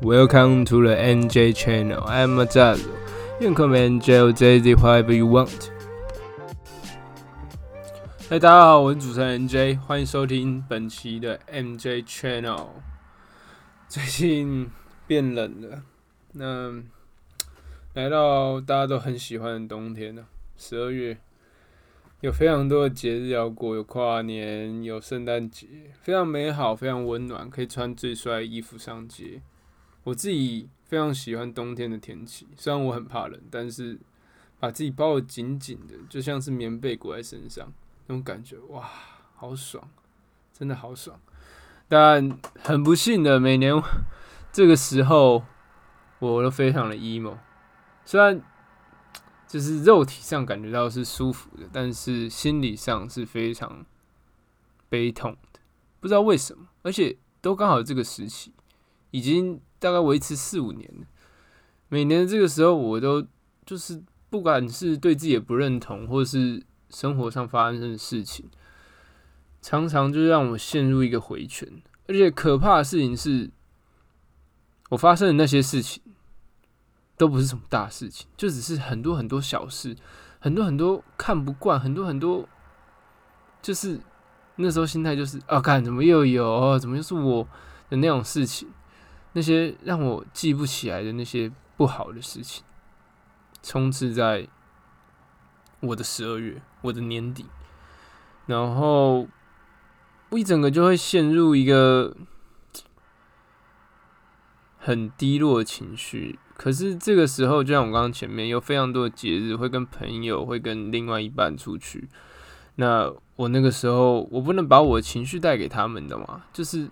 Welcome to the NJ channel. I'm Mazalo. You can call me NJ or JZ, whatever you want. 嗨，大家好，我是主持人 NJ，欢迎收听本期的 NJ channel。最近变冷了，那来到大家都很喜欢的冬天了，十二月。有非常多的节日要过，有跨年，有圣诞节，非常美好，非常温暖，可以穿最帅的衣服上街。我自己非常喜欢冬天的天气，虽然我很怕冷，但是把自己包得紧紧的，就像是棉被裹在身上，那种感觉，哇，好爽，真的好爽。但很不幸的，每年这个时候，我都非常的 emo，虽然。就是肉体上感觉到是舒服的，但是心理上是非常悲痛的，不知道为什么，而且都刚好这个时期，已经大概维持四五年。每年这个时候，我都就是不管是对自己的不认同，或是生活上发生的事情，常常就让我陷入一个回圈。而且可怕的事情是，我发生的那些事情。都不是什么大事情，就只是很多很多小事，很多很多看不惯，很多很多，就是那时候心态就是啊，看怎么又有，怎么又是我的那种事情，那些让我记不起来的那些不好的事情，充斥在我的十二月，我的年底，然后我一整个就会陷入一个很低落的情绪。可是这个时候，就像我刚刚前面有非常多的节日，会跟朋友，会跟另外一半出去。那我那个时候，我不能把我的情绪带给他们的嘛，就是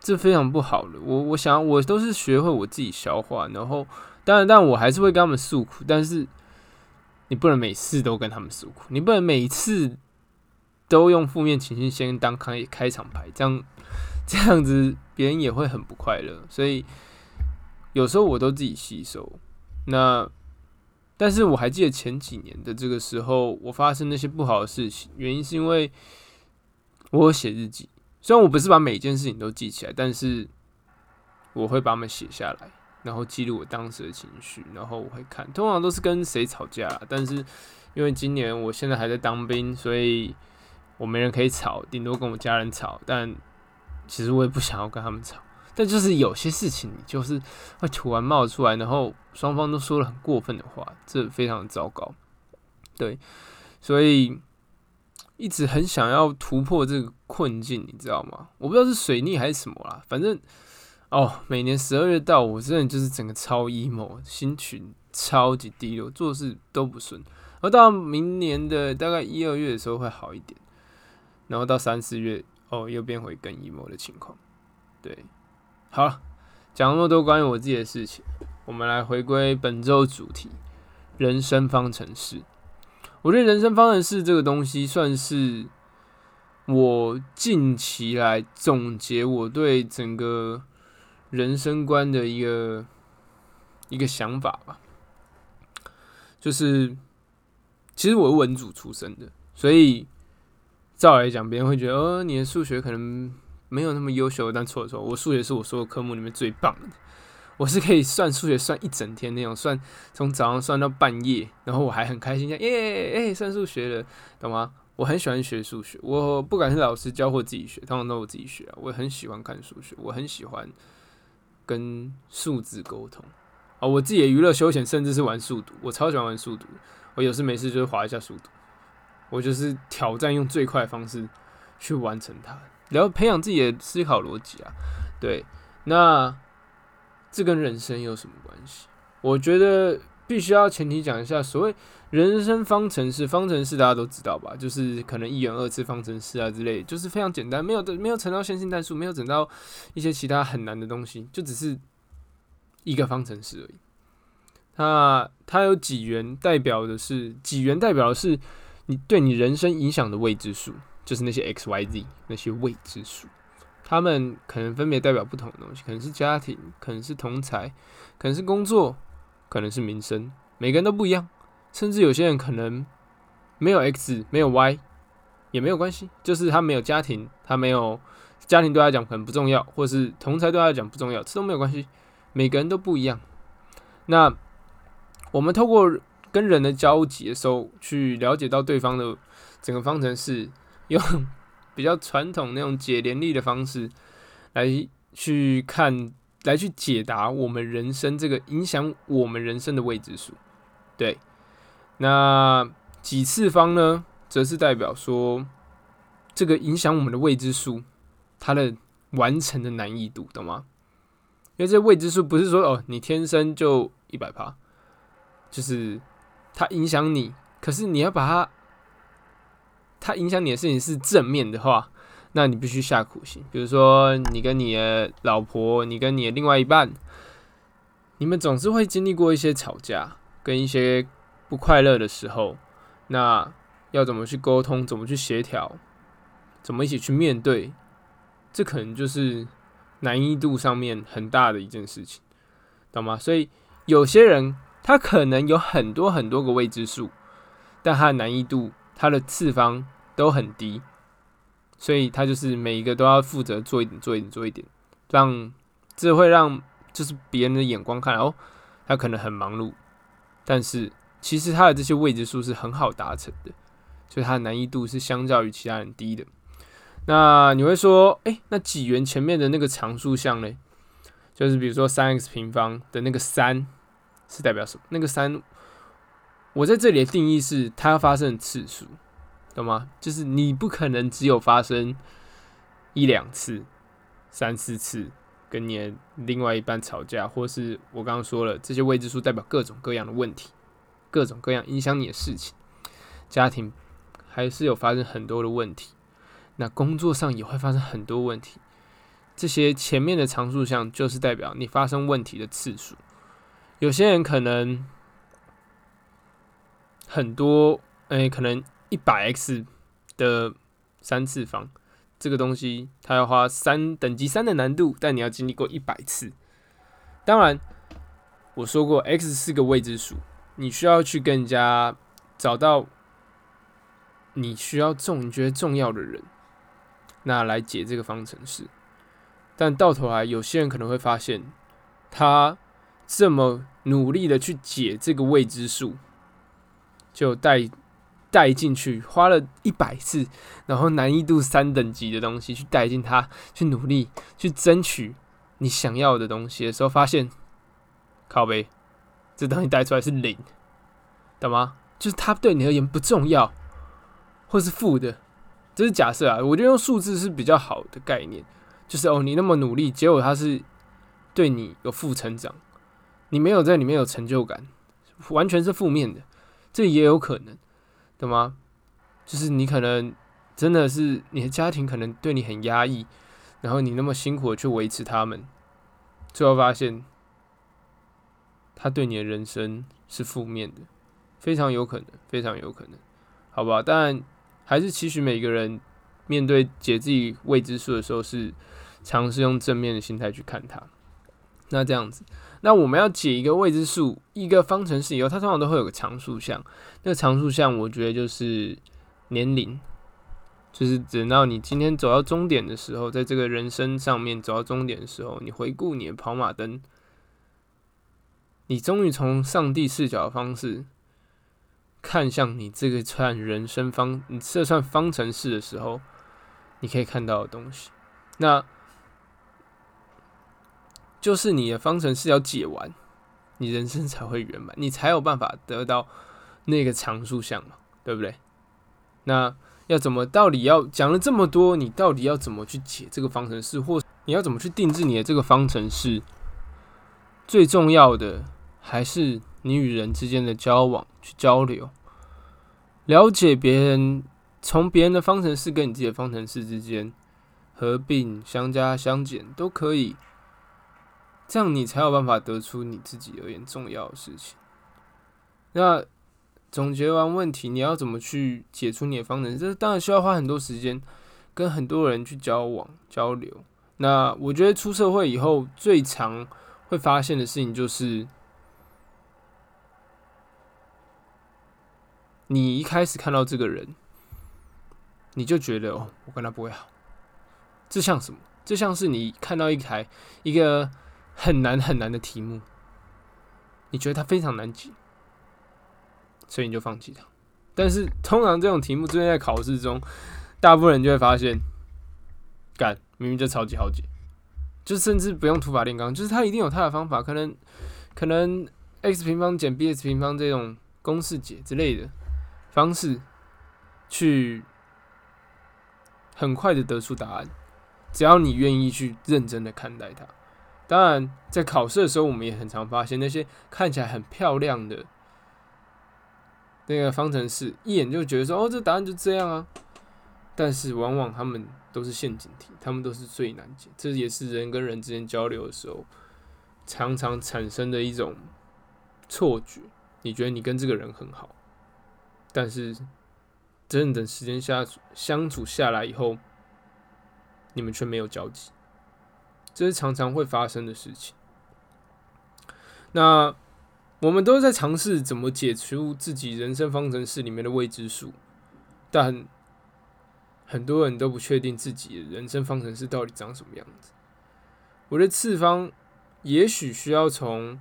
这非常不好的。我我想，我都是学会我自己消化，然后当然，但我还是会跟他们诉苦。但是你不能每次都跟他们诉苦，你不能每次都用负面情绪先当开开场白，这样这样子别人也会很不快乐。所以。有时候我都自己吸收，那但是我还记得前几年的这个时候，我发生那些不好的事情，原因是因为我写日记。虽然我不是把每件事情都记起来，但是我会把它们写下来，然后记录我当时的情绪，然后我会看。通常都是跟谁吵架，但是因为今年我现在还在当兵，所以我没人可以吵，顶多跟我家人吵。但其实我也不想要跟他们吵。但就是有些事情，你就是会突然冒出来，然后双方都说了很过分的话，这非常糟糕。对，所以一直很想要突破这个困境，你知道吗？我不知道是水逆还是什么啦，反正哦，每年十二月到，我真的就是整个超 emo，心情超级低落，做事都不顺。而到明年的大概一二月的时候会好一点，然后到三四月哦，又变回更 emo 的情况。对。好了，讲那么多关于我自己的事情，我们来回归本周主题——人生方程式。我觉得人生方程式这个东西，算是我近期来总结我对整个人生观的一个一个想法吧。就是，其实我是文组出身的，所以照来讲，别人会觉得，哦，你的数学可能。没有那么优秀，但错了错，我数学是我所有科目里面最棒的。我是可以算数学算一整天那种，算从早上算到半夜，然后我还很开心，耶，哎，算数学了，懂吗？我很喜欢学数学，我不管是老师教或自己学，通常都我自己学啊。我很喜欢看数学，我很喜欢跟数字沟通啊。我自己的娱乐休闲甚至是玩速读，我超喜欢玩速读。我有事没事就是划一下速度，我就是挑战用最快的方式去完成它。然后培养自己的思考逻辑啊，对，那这跟人生有什么关系？我觉得必须要前提讲一下，所谓人生方程式，方程式大家都知道吧？就是可能一元二次方程式啊之类，就是非常简单，没有的，没有乘到线性代数，没有整到一些其他很难的东西，就只是一个方程式而已。那它有几元，代表的是几元，代表的是你对你人生影响的未知数。就是那些 x y z 那些未知数，他们可能分别代表不同的东西，可能是家庭，可能是同才，可能是工作，可能是民生，每个人都不一样。甚至有些人可能没有 x，没有 y，也没有关系，就是他没有家庭，他没有家庭对他来讲可能不重要，或是同才对他来讲不重要，这都没有关系。每个人都不一样。那我们透过跟人的交集的时候，去了解到对方的整个方程式，用比较传统那种解联立的方式来去看，来去解答我们人生这个影响我们人生的未知数。对，那几次方呢，则是代表说这个影响我们的未知数，它的完成的难易度，懂吗？因为这未知数不是说哦，你天生就一百趴，就是它影响你，可是你要把它，它影响你的事情是正面的话，那你必须下苦心。比如说，你跟你的老婆，你跟你的另外一半，你们总是会经历过一些吵架，跟一些不快乐的时候，那要怎么去沟通，怎么去协调，怎么一起去面对，这可能就是。难易度上面很大的一件事情，懂吗？所以有些人他可能有很多很多个未知数，但他的难易度、它的次方都很低，所以它就是每一个都要负责做一点、做一点、做一点，让这会让就是别人的眼光看哦，他可能很忙碌，但是其实他的这些未知数是很好达成的，所以它的难易度是相较于其他人低的。那你会说，哎，那几元前面的那个常数项呢？就是比如说三 x 平方的那个三是代表什么？那个三，我在这里的定义是它要发生的次数，懂吗？就是你不可能只有发生一两次、三四次跟你另外一半吵架，或是我刚刚说了，这些未知数代表各种各样的问题，各种各样影响你的事情，家庭还是有发生很多的问题。那工作上也会发生很多问题，这些前面的常数项就是代表你发生问题的次数。有些人可能很多，诶，可能一百 x 的三次方这个东西，它要花三等级三的难度，但你要经历过一百次。当然，我说过 x 是个未知数，你需要去跟人家找到你需要重、你觉得重要的人。那来解这个方程式，但到头来，有些人可能会发现，他这么努力的去解这个未知数，就带带进去，花了一百次，然后难易度三等级的东西去带进他，去努力去争取你想要的东西的时候，发现，靠背，这东西带出来是零，懂吗？就是它对你而言不重要，或是负的。这是假设啊，我觉得用数字是比较好的概念，就是哦，你那么努力，结果它是对你有负成长，你没有在里面有成就感，完全是负面的，这也有可能，懂吗？就是你可能真的是你的家庭可能对你很压抑，然后你那么辛苦的去维持他们，最后发现他对你的人生是负面的，非常有可能，非常有可能，好吧？但。还是期许每个人面对解自己未知数的时候，是尝试用正面的心态去看它。那这样子，那我们要解一个未知数，一个方程式以后，它通常都会有个常数项。那个常数项，我觉得就是年龄，就是等到你今天走到终点的时候，在这个人生上面走到终点的时候，你回顾你的跑马灯，你终于从上帝视角的方式。看向你这个串人生方，你这串方程式的时候，你可以看到的东西，那就是你的方程式要解完，你人生才会圆满，你才有办法得到那个常数项嘛，对不对？那要怎么？到底要讲了这么多，你到底要怎么去解这个方程式，或你要怎么去定制你的这个方程式？最重要的还是。你与人之间的交往，去交流，了解别人，从别人的方程式跟你自己的方程式之间合并、相加、相减都可以，这样你才有办法得出你自己而言重要的事情。那总结完问题，你要怎么去解出你的方程式？这当然需要花很多时间，跟很多人去交往、交流。那我觉得出社会以后，最常会发现的事情就是。你一开始看到这个人，你就觉得哦，我跟他不会好。这像什么？这像是你看到一台一个很难很难的题目，你觉得它非常难解，所以你就放弃它。但是通常这种题目出现在考试中，大部分人就会发现，干明明就超级好解，就甚至不用土法炼钢，就是它一定有它的方法，可能可能 x 平方减 bx 平方这种公式解之类的方式，去很快的得出答案，只要你愿意去认真的看待它。当然，在考试的时候，我们也很常发现那些看起来很漂亮的。那个方程式一眼就觉得说哦，这答案就这样啊，但是往往他们都是陷阱题，他们都是最难解。这也是人跟人之间交流的时候常常产生的一种错觉。你觉得你跟这个人很好，但是真正等时间下相处下来以后，你们却没有交集，这是常常会发生的事情。那。我们都在尝试怎么解除自己人生方程式里面的未知数，但很多人都不确定自己的人生方程式到底长什么样子。我的次方也许需要从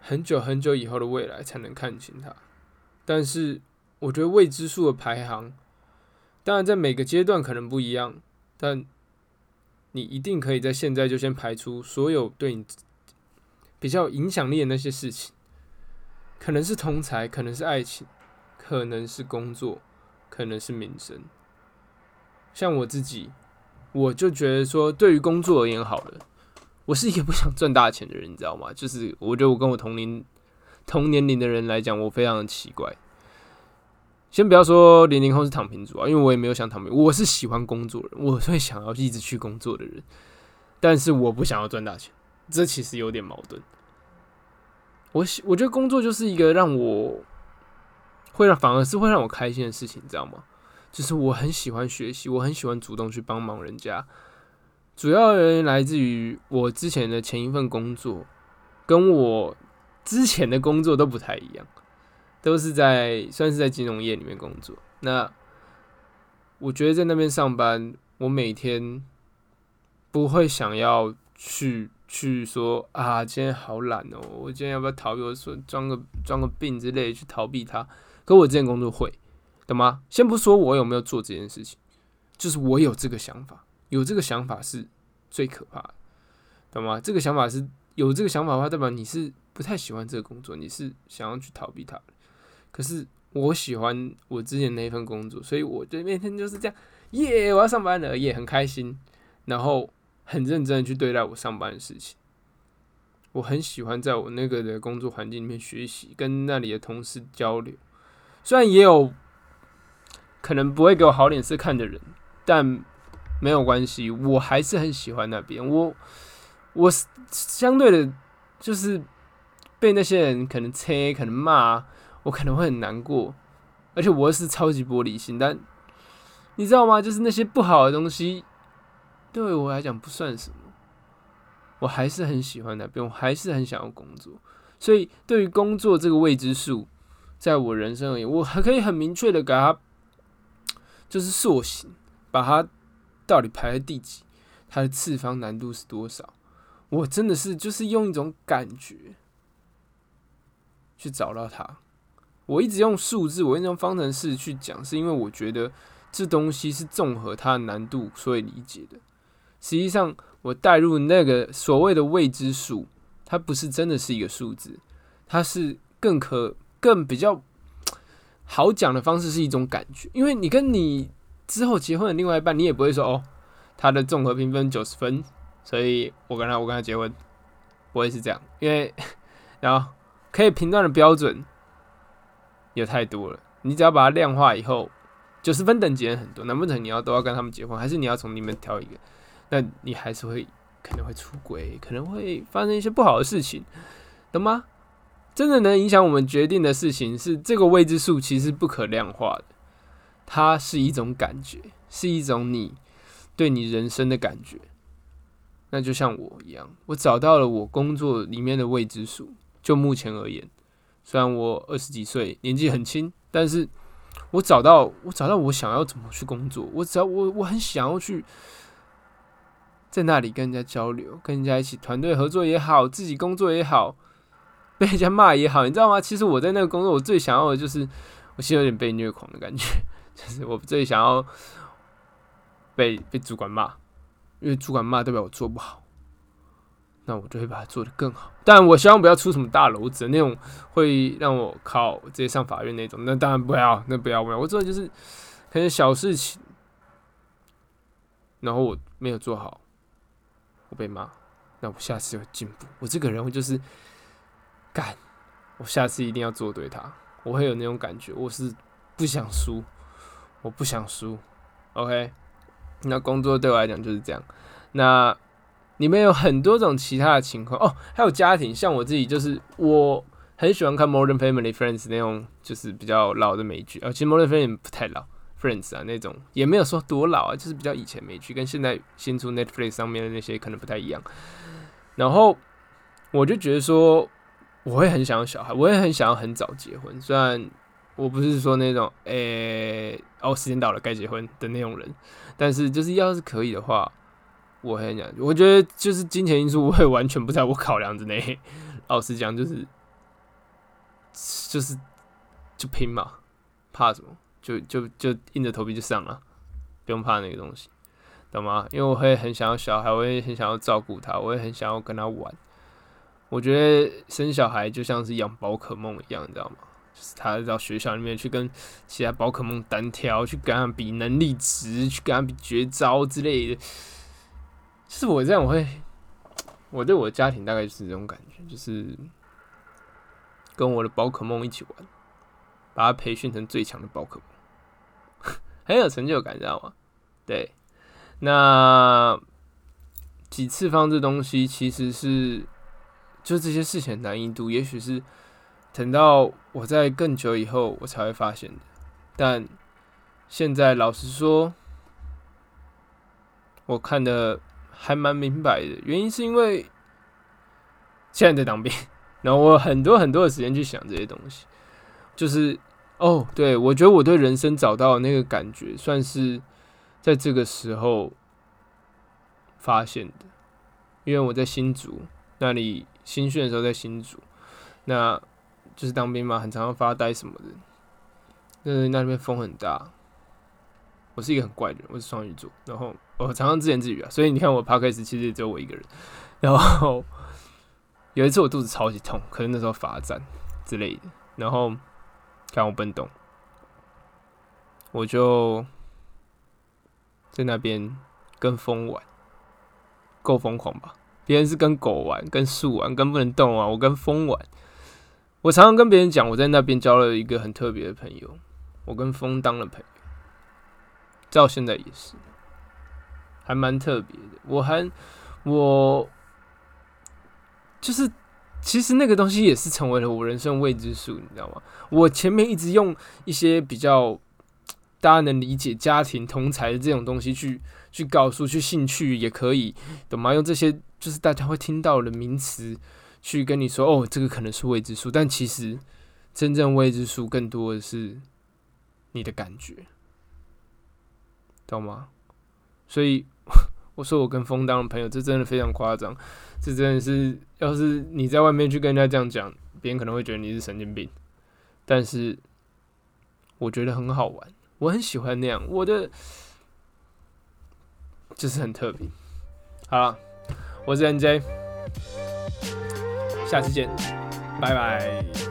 很久很久以后的未来才能看清它，但是我觉得未知数的排行，当然在每个阶段可能不一样，但你一定可以在现在就先排除所有对你。比较影响力的那些事情，可能是同才，可能是爱情，可能是工作，可能是名声。像我自己，我就觉得说，对于工作而言，好了，我是一个不想赚大钱的人，你知道吗？就是我觉得我跟我同龄、同年龄的人来讲，我非常的奇怪。先不要说零零后是躺平族啊，因为我也没有想躺平，我是喜欢工作的人，我会想要一直去工作的人，但是我不想要赚大钱。这其实有点矛盾。我喜，我觉得工作就是一个让我会让，反而是会让我开心的事情，你知道吗？就是我很喜欢学习，我很喜欢主动去帮忙人家。主要原因来自于我之前的前一份工作，跟我之前的工作都不太一样，都是在算是在金融业里面工作。那我觉得在那边上班，我每天不会想要去。去说啊，今天好懒哦！我今天要不要逃避？我说装个装个病之类去逃避它。可我之前工作会，懂吗？先不说我有没有做这件事情，就是我有这个想法，有这个想法是最可怕的，懂吗？这个想法是有这个想法的话，代表你是不太喜欢这个工作，你是想要去逃避它。可是我喜欢我之前那份工作，所以我就每天就是这样，耶！我要上班了，耶很开心，然后。很认真的去对待我上班的事情，我很喜欢在我那个的工作环境里面学习，跟那里的同事交流。虽然也有可能不会给我好脸色看的人，但没有关系，我还是很喜欢那边。我我相对的，就是被那些人可能切，可能骂，我可能会很难过。而且我是超级玻璃心，但你知道吗？就是那些不好的东西。对我来讲不算什么，我还是很喜欢那边，我还是很想要工作。所以对于工作这个未知数，在我人生而言，我还可以很明确的给它就是塑形，把它到底排在第几，它的次方难度是多少。我真的是就是用一种感觉去找到它。我一直用数字，我一直用方程式去讲，是因为我觉得这东西是综合它的难度所以理解的。实际上，我带入那个所谓的未知数，它不是真的是一个数字，它是更可更比较好讲的方式，是一种感觉。因为你跟你之后结婚的另外一半，你也不会说哦，他的综合评分九十分，所以我跟他我跟他结婚，不会是这样。因为 然后可以评断的标准有太多了，你只要把它量化以后，九十分等级人很多，难不成你要都要跟他们结婚，还是你要从里面挑一个？那你还是会可能会出轨，可能会发生一些不好的事情，懂吗？真的能影响我们决定的事情是这个未知数，其实不可量化的。它是一种感觉，是一种你对你人生的感觉。那就像我一样，我找到了我工作里面的未知数。就目前而言，虽然我二十几岁，年纪很轻，但是我找到我找到我想要怎么去工作。我只要我我很想要去。在那里跟人家交流，跟人家一起团队合作也好，自己工作也好，被人家骂也好，你知道吗？其实我在那个工作，我最想要的就是，我其实有点被虐狂的感觉，就是我最想要被被主管骂，因为主管骂代表我做不好。那我就会把它做得更好，但我希望不要出什么大篓子那种，会让我靠直接上法院那种。那当然不要，那不要不要。我做的就是可能小事情，然后我没有做好，我被骂，那我下次会进步。我这个人我就是干，我下次一定要做对他。我会有那种感觉，我是不想输，我不想输。OK，那工作对我来讲就是这样。那。里面有很多种其他的情况哦，还有家庭，像我自己就是我很喜欢看《Modern Family Friends》那种，就是比较老的美剧啊。其实《Modern Family》不太老，《Friends》啊那种也没有说多老啊，就是比较以前美剧，跟现在新出 Netflix 上面的那些可能不太一样。然后我就觉得说，我会很想要小孩，我也很想要很早结婚。虽然我不是说那种诶哦时间到了该结婚的那种人，但是就是要是可以的话。我很讲，我觉得就是金钱因素会完全不在我考量之内。老实讲，就是就是就拼嘛，怕什么？就就就硬着头皮就上了，不用怕那个东西，懂吗？因为我会很想要小孩，我也很想要照顾他，我也很想要跟他玩。我觉得生小孩就像是养宝可梦一样，你知道吗？就是他到学校里面去跟其他宝可梦单挑，去跟他比能力值，去跟他比绝招之类的。是我这样，我会，我对我的家庭大概就是这种感觉，就是跟我的宝可梦一起玩，把它培训成最强的宝可梦，很有成就感，知道吗？对，那几次方这东西其实是，就这些事情难易度，也许是等到我在更久以后我才会发现的，但现在老实说，我看的。还蛮明白的，原因是因为现在在当兵，然后我很多很多的时间去想这些东西，就是哦，对我觉得我对人生找到那个感觉，算是在这个时候发现的，因为我在新竹那里新训的时候在新竹，那就是当兵嘛，很常要发呆什么的，那那边风很大。我是一个很怪的人，我是双鱼座，然后我常常自言自语啊，所以你看我 p o d c a s 其实只有我一个人。然后有一次我肚子超级痛，可能那时候罚站之类的，然后看我不能动，我就在那边跟风玩，够疯狂吧？别人是跟狗玩、跟树玩、跟不能动啊，我跟风玩。我常常跟别人讲，我在那边交了一个很特别的朋友，我跟风当了朋友。到现在也是，还蛮特别的。我还我就是，其实那个东西也是成为了我人生未知数，你知道吗？我前面一直用一些比较大家能理解家庭同才的这种东西去去告诉，去兴趣也可以，懂吗？用这些就是大家会听到的名词去跟你说，哦，这个可能是未知数，但其实真正未知数更多的是你的感觉。懂吗？所以我说我跟风当了朋友，这真的非常夸张。这真的是，要是你在外面去跟人家这样讲，别人可能会觉得你是神经病。但是我觉得很好玩，我很喜欢那样。我的就是很特别。好了，我是 NJ，下次见，拜拜。